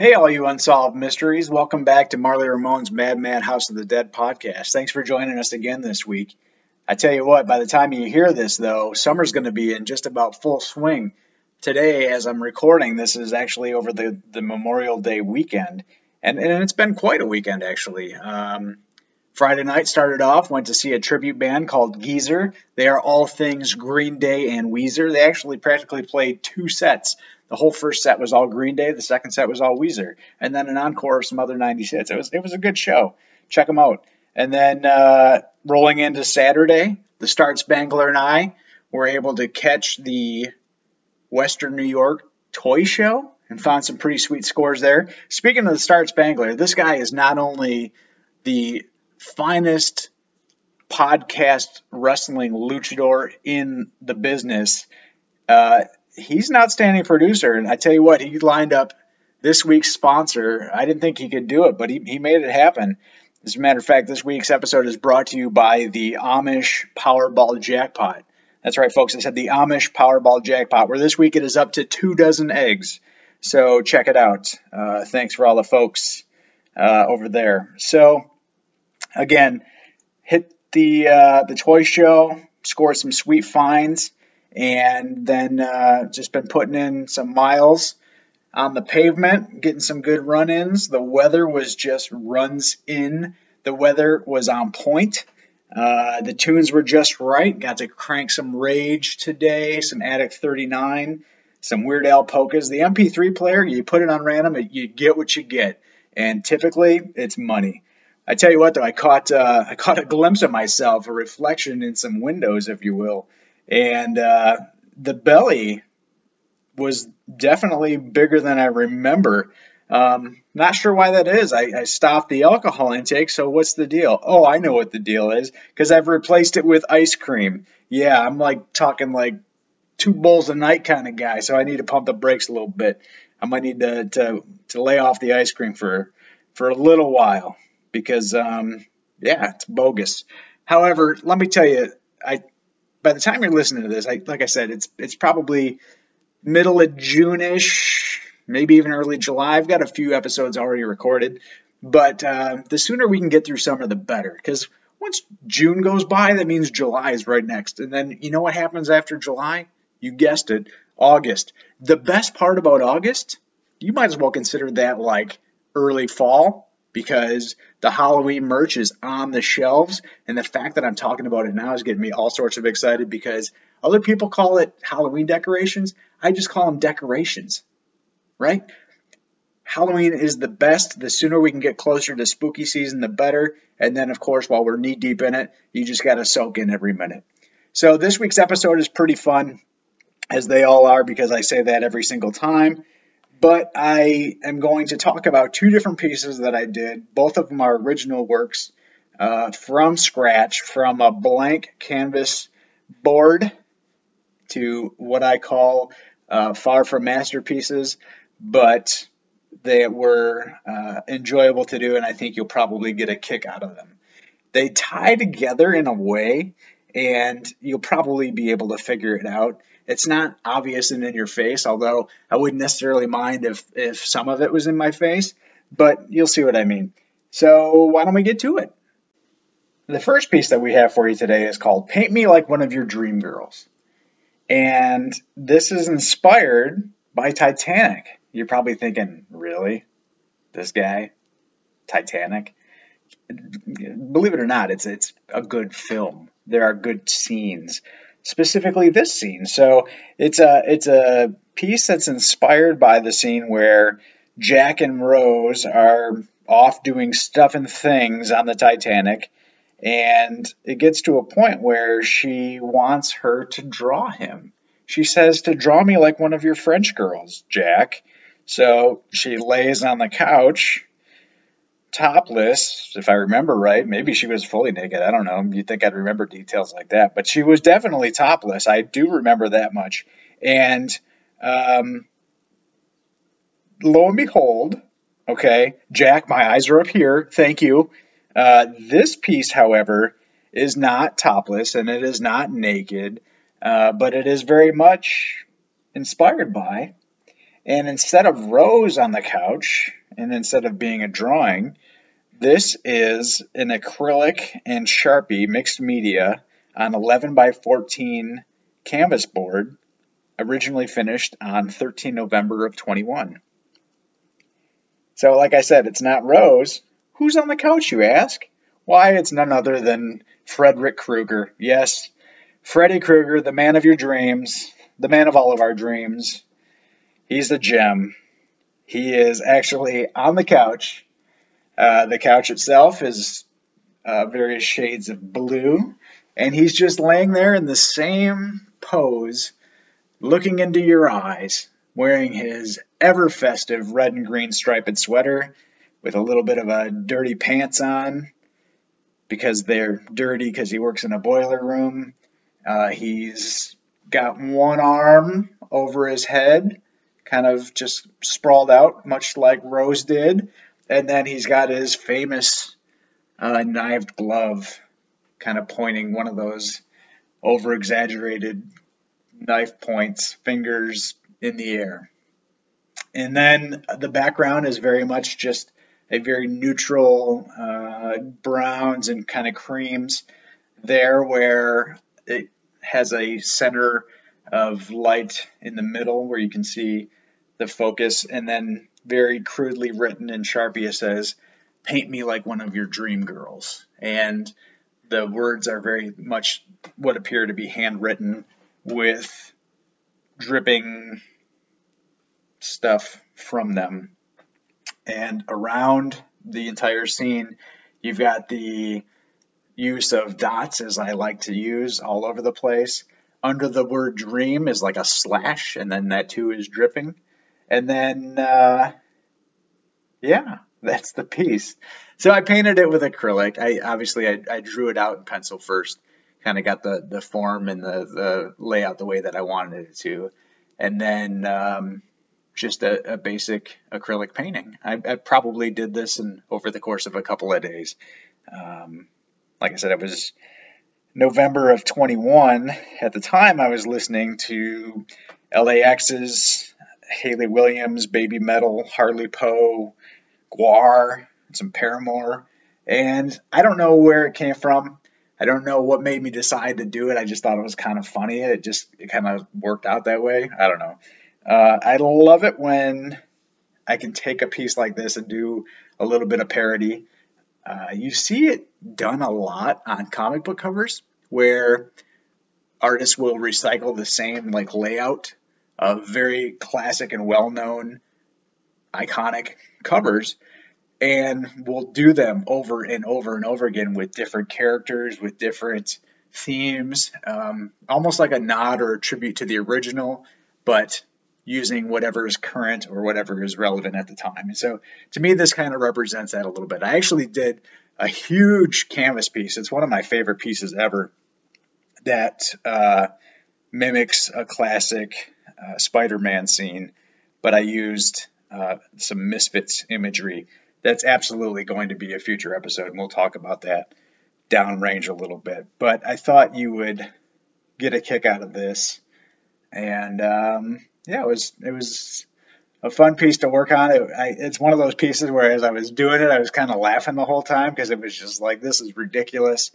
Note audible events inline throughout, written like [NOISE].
Hey, all you unsolved mysteries. Welcome back to Marly Ramone's Mad Mad House of the Dead podcast. Thanks for joining us again this week. I tell you what, by the time you hear this, though, summer's going to be in just about full swing. Today, as I'm recording, this is actually over the, the Memorial Day weekend, and, and it's been quite a weekend, actually. Um, Friday night started off, went to see a tribute band called Geezer. They are all things Green Day and Weezer. They actually practically played two sets the whole first set was all Green Day, the second set was all Weezer, and then an encore of some other 90s hits. It was it was a good show. Check them out. And then uh, rolling into Saturday, the Start Spangler and I were able to catch the Western New York Toy Show and found some pretty sweet scores there. Speaking of the Start Spangler, this guy is not only the finest podcast wrestling luchador in the business. Uh, he's an outstanding producer. And I tell you what, he lined up this week's sponsor. I didn't think he could do it, but he, he made it happen. As a matter of fact, this week's episode is brought to you by the Amish Powerball Jackpot. That's right, folks. I said the Amish Powerball Jackpot, where this week it is up to two dozen eggs. So check it out. Uh, thanks for all the folks uh, over there. So again, hit the uh, the toy show, score some sweet finds and then uh, just been putting in some miles on the pavement, getting some good run ins. The weather was just runs in. The weather was on point. Uh, the tunes were just right. Got to crank some Rage today, some Attic 39, some Weird Al polkas. The MP3 player, you put it on random, you get what you get, and typically it's money. I tell you what, though, I caught uh, [LAUGHS] I caught a glimpse of myself, a reflection in some windows, if you will, and uh, the belly was definitely bigger than I remember. Um, not sure why that is. I, I, stopped the alcohol intake, so what's the deal? Oh, I know what the deal is because I've replaced it with ice cream. Yeah, I'm like talking like two bowls a night kind of guy, so I need to pump the brakes a little bit. I might need to to, to lay off the ice cream for for a little while because um, yeah, it's bogus. However, let me tell you, I by the time you're listening to this, I, like I said, it's it's probably middle of June-ish, maybe even early July. I've got a few episodes already recorded, but uh, the sooner we can get through summer, the better. Because once June goes by, that means July is right next, and then you know what happens after July? You guessed it, August. The best part about August, you might as well consider that like early fall because the Halloween merch is on the shelves. And the fact that I'm talking about it now is getting me all sorts of excited because other people call it Halloween decorations. I just call them decorations, right? Halloween is the best. The sooner we can get closer to spooky season, the better. And then, of course, while we're knee deep in it, you just got to soak in every minute. So, this week's episode is pretty fun, as they all are, because I say that every single time but I am going to talk about two different pieces that I did. Both of them are original works uh, from scratch, from a blank canvas board to what I call uh, far from masterpieces, but they were uh, enjoyable to do, and I think you'll probably get a kick out of them. They tie together in a way, and you'll probably be able to figure it out. It's not obvious and in your face, although I wouldn't necessarily mind if, if some of it was in my face, but you'll see what I mean. So, why don't we get to it? The first piece that we have for you today is called Paint Me Like One of Your Dream Girls. And this is inspired by Titanic. You're probably thinking, really? This guy? Titanic? Believe it or not, it's it's a good film. There are good scenes, specifically this scene. So it's a it's a piece that's inspired by the scene where Jack and Rose are off doing stuff and things on the Titanic, and it gets to a point where she wants her to draw him. She says to draw me like one of your French girls, Jack. So she lays on the couch, topless, if I remember right. Maybe she was fully naked. I don't know. You'd think I'd remember details like that. But she was definitely topless. I do remember that much. And um, lo and behold, okay, Jack, my eyes are up here. Thank you. Uh, this piece, however, is not topless and it is not naked, uh, but it is very much inspired by. And instead of Rose on the couch, and instead of being a drawing, this is an acrylic and Sharpie mixed media on 11 by 14 canvas board, originally finished on 13 November of 21. So, like I said, it's not Rose. Who's on the couch, you ask? Why, it's none other than Frederick Krueger. Yes, Freddy Krueger, the man of your dreams, the man of all of our dreams. He's the gem. He is actually on the couch. Uh, the couch itself is uh, various shades of blue, and he's just laying there in the same pose, looking into your eyes, wearing his ever festive red and green striped sweater with a little bit of a dirty pants on because they're dirty because he works in a boiler room. Uh, he's got one arm over his head, kind of just sprawled out, much like Rose did. And then he's got his famous uh, knived glove, kind of pointing one of those over exaggerated knife points, fingers in the air. And then the background is very much just a very neutral uh, browns and kind of creams there, where it has a center of light in the middle where you can see the focus, and then very crudely written in Sharpie it says, Paint me like one of your dream girls. And the words are very much what appear to be handwritten with dripping stuff from them. And around the entire scene, you've got the use of dots, as I like to use, all over the place. Under the word dream is like a slash, and then that too is dripping. And then, uh, yeah, [LAUGHS] that's the piece. So I painted it with acrylic. I obviously I, I drew it out in pencil first, kind of got the the form and the the layout the way that I wanted it to, and then um, just a, a basic acrylic painting. I, I, probably did this in over the course of a couple of days. Um, like I said, it was November of 21. At the time, I was listening to LAX's Hayley Williams, Baby Metal, Harley Poe, GWAR, some Paramore. And I don't know where it came from. I don't know what made me decide to do it. I just thought it was kind of funny. It just it kind of worked out that way. I don't know. Uh, I love it when I can take a piece like this and do a little bit of parody. Uh, you see it done a lot on comic book covers where artists will recycle the same like layout of very classic and well-known iconic covers and we'll do them over and over and over again with different characters with different themes um, almost like a nod or a tribute to the original but using whatever is current or whatever is relevant at the time. And so to me, this kind of represents that a little bit. I actually did a huge canvas piece. It's one of my favorite pieces ever that uh, mimics a classic uh, Spider Man scene, but I used uh, some Misfits imagery. That's absolutely going to be a future episode, and we'll talk about that downrange a little bit. But I thought you would get a kick out of this. And um, yeah, it was it was a fun piece to work on. It, I, it's one of those pieces where as I was doing it, I was kind of laughing the whole time because it was just like this is ridiculous,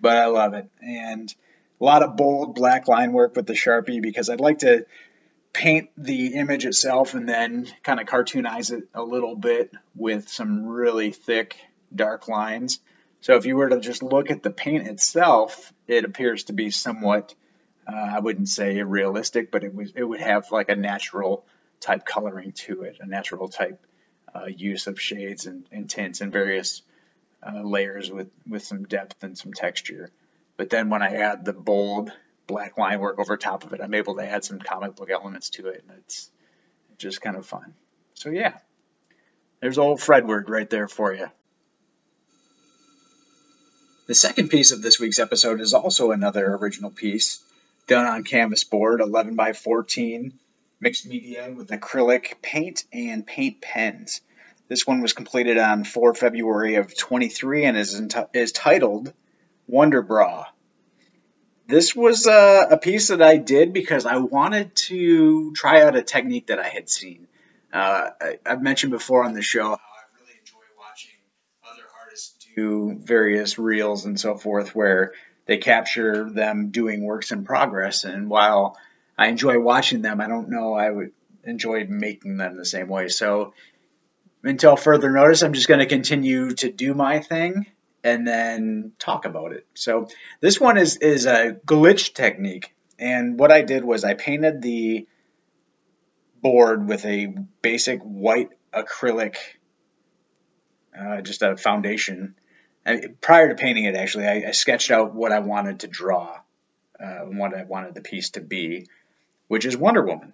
but I love it. And a lot of bold black line work with the Sharpie because I'd like to paint the image itself and then kind of cartoonize it a little bit with some really thick dark lines. So if you were to just look at the paint itself, it appears to be somewhat, uh, I wouldn't say realistic, but it was it would have like a natural type coloring to it, a natural type uh, use of shades and, and, tints and various uh, layers with with some depth and some texture. But then when I add the bold black line work over top of it, I'm able to add some comic book elements to it, and it's just kind of fun. So yeah, there's old Fredward right there for you. The second piece of this week's episode is also another original piece done on canvas board, 11 by 14, mixed media with acrylic paint and paint pens. This one was completed on 4 February of 23 and is, is titled Wonder Bra. This was a, a, piece that I did because I wanted to try out a technique that I had seen. Uh, I, have mentioned before on the show how I really enjoy watching other artists do various reels and so forth where they capture them doing works in progress. And while I enjoy watching them, I don't know I would enjoy making them the same way. So until further notice, I'm just going to continue to do my thing and then talk about it. So this one is is a glitch technique, and what I did was I painted the board with a basic white acrylic, uh, just a foundation. And prior to painting it, actually, I, I, sketched out what I wanted to draw, uh, what I wanted the piece to be, which is Wonder Woman.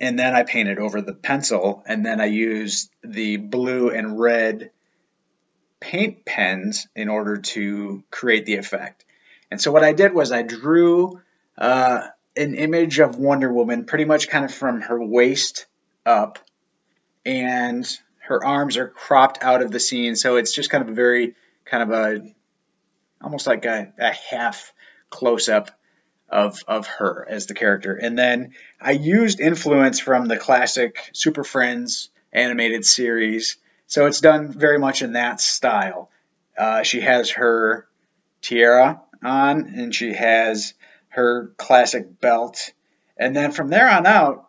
And then I painted over the pencil, and then I used the blue and red paint pens in order to create the effect. And so what I did was I drew uh, an image of Wonder Woman pretty much kind of from her waist up, and her arms are cropped out of the scene. So it's just kind of a very kind of a almost like a, a half close up of of her as the character. And then I used influence from the classic Super Friends animated series so it's done very much in that style. Uh, she has her tiara on, and she has her classic belt. And then from there on out,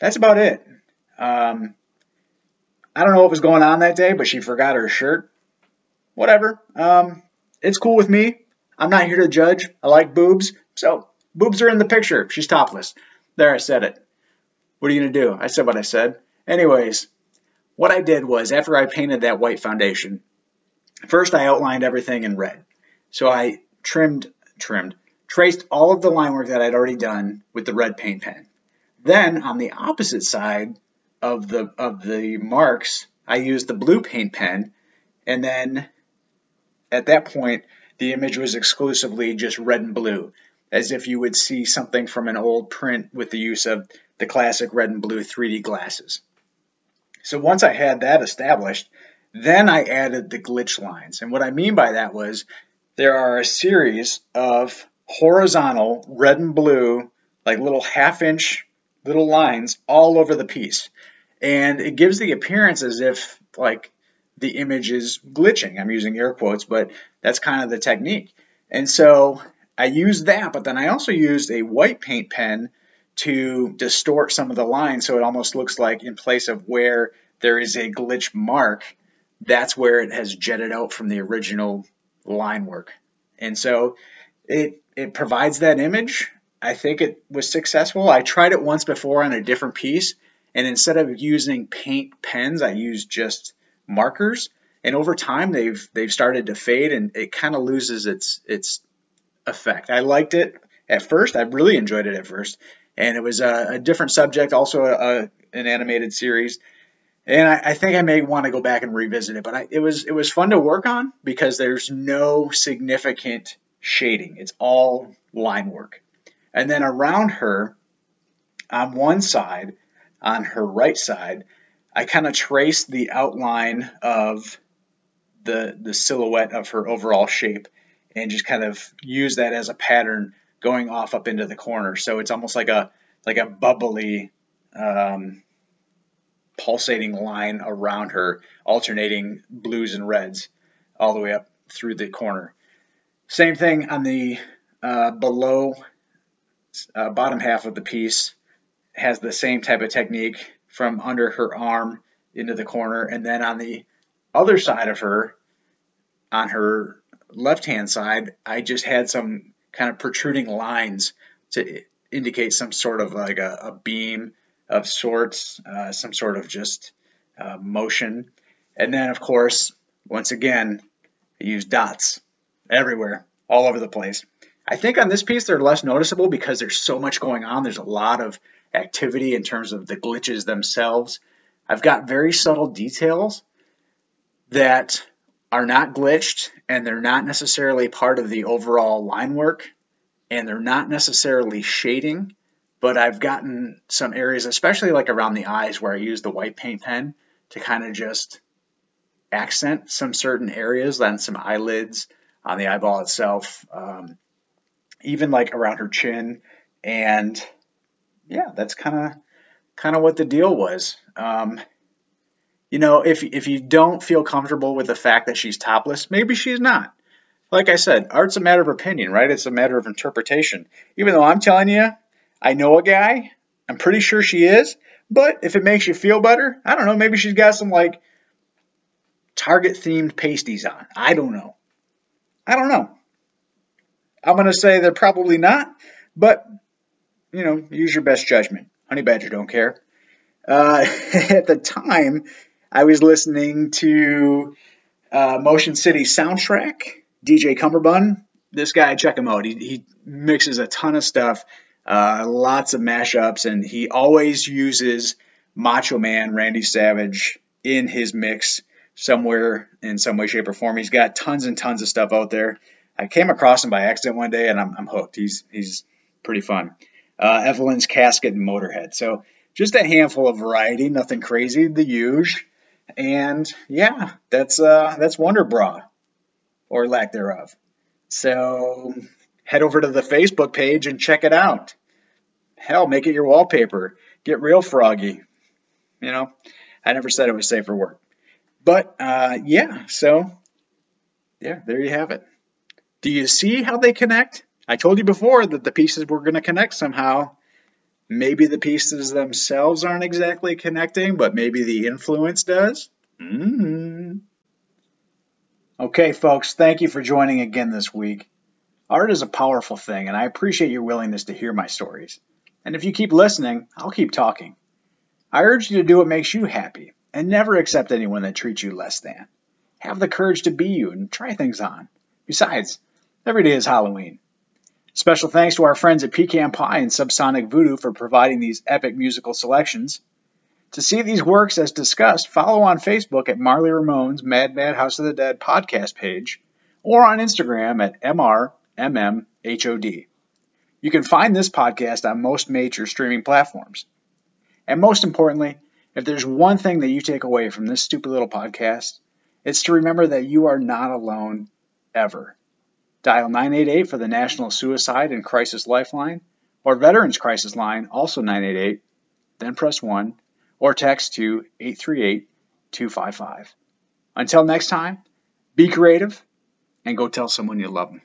that's about it. Um, I don't know what was going on that day, but she forgot her shirt. Whatever. Um, it's cool with me. I'm not here to judge. I like boobs. So, boobs are in the picture. She's topless. There, I said it. What are you going to do? I said what I said. Anyways, what I did was after I painted that white foundation, first I outlined everything in red. So I trimmed, trimmed, traced all of the line work that I'd already done with the red paint pen. Then on the opposite side of the of the marks, I used the blue paint pen, and then at that point the image was exclusively just red and blue, as if you would see something from an old print with the use of the classic red and blue 3D glasses. So once I had that established, then I added the glitch lines. And what I mean by that was there are a series of horizontal red and blue, like little half inch little lines all over the piece. And it gives the appearance as if like the image is glitching. I'm using air quotes, but that's kind of the technique. And so I used that, but then I also used a white paint pen to distort some of the lines so it almost looks like in place of where there is a glitch mark, that's where it has jetted out from the original line work. And so it it provides that image. I think it was successful. I tried it once before on a different piece, and instead of using paint pens, I used just markers. And over time, they've they've started to fade, and it kind of loses its its effect. I liked it at first. I really enjoyed it at first, and it was a, a different subject, also a, an animated series. And I, I, think I may want to go back and revisit it, but I, it was it was fun to work on because there's no significant shading. It's all line work. And then around her, on one side, on her right side, I kind of traced the outline of the the silhouette of her overall shape and just kind of use that as a pattern going off up into the corner. So it's almost like a like a bubbly um, pulsating line around her, alternating blues and reds all the way up through the corner. Same thing on the uh, below uh, bottom half of the piece has the same type of technique from under her arm into the corner, and then on the other side of her, on her left hand side, I just had some kind of protruding lines to indicate some sort of like a, a beam of sorts, uh, some sort of just uh, motion. And then, of course, once again, I use dots everywhere, all over the place. I think on this piece they're less noticeable because there's so much going on. There's a lot of activity in terms of the glitches themselves. I've got very subtle details that are not glitched and they're not necessarily part of the overall line work and they're not necessarily shading, but I've gotten some areas, especially like around the eyes, where I use the white paint pen to kind of just accent some certain areas, then some eyelids on the eyeball itself, um, even like around her chin, and yeah, that's kind of kind of what the deal was. Um, you know, if if you don't feel comfortable with the fact that she's topless, maybe she's not. Like I said, art's a matter of opinion, right? It's a matter of interpretation. Even though I'm telling you, I know a guy, I'm pretty sure she is, but if it makes you feel better, I don't know, maybe she's got some like Target themed pasties on. I don't know. I don't know. I'm going to say they're probably not, but you know, use your best judgment. Honey Badger don't care. Uh, [LAUGHS] at the time, I was listening to uh, Motion City soundtrack, DJ Cummerbund. This guy, check him out. He, he mixes a ton of stuff, uh, lots of mashups, and he always uses Macho Man Randy Savage in his mix somewhere in some way, shape, or form. He's got tons and tons of stuff out there. I came across him by accident one day, and I'm, I'm hooked. He's he's pretty fun. Uh, Evelyn's Casket and Motorhead. So just a handful of variety, nothing crazy, the huge. And yeah, that's uh, that's Wonder Bra, or lack thereof. So head over to the Facebook page and check it out. Hell, make it your wallpaper. Get real froggy. You know, I never said it was safe for work. But uh, yeah, so yeah, there you have it. Do you see how they connect? I told you before that the pieces were going to connect somehow. Maybe the pieces themselves aren't exactly connecting, but maybe the influence does. Mm-hmm. Okay, folks, thank you for joining again this week. Art is a powerful thing, and I appreciate your willingness to hear my stories. And if you keep listening, I'll keep talking. I urge you to do what makes you happy, and never accept anyone that treats you less than. Have the courage to be you and try things on. Besides, every day is Halloween. Special thanks to our friends at Pecan Pie and Subsonic Voodoo for providing these epic musical selections. To see these works as discussed, follow on Facebook at Marly Ramone's Mad Mad House of the Dead podcast page or on Instagram at MRMMHOD. You can find this podcast on most major streaming platforms. And most importantly, if there's one thing that you take away from this stupid little podcast, it's to remember that you are not alone ever. Dial 988 for the National Suicide and Crisis Lifeline or Veterans Crisis Line, also 988, then press 1 or text to 838 255. Until next time, be creative and go tell someone you love them.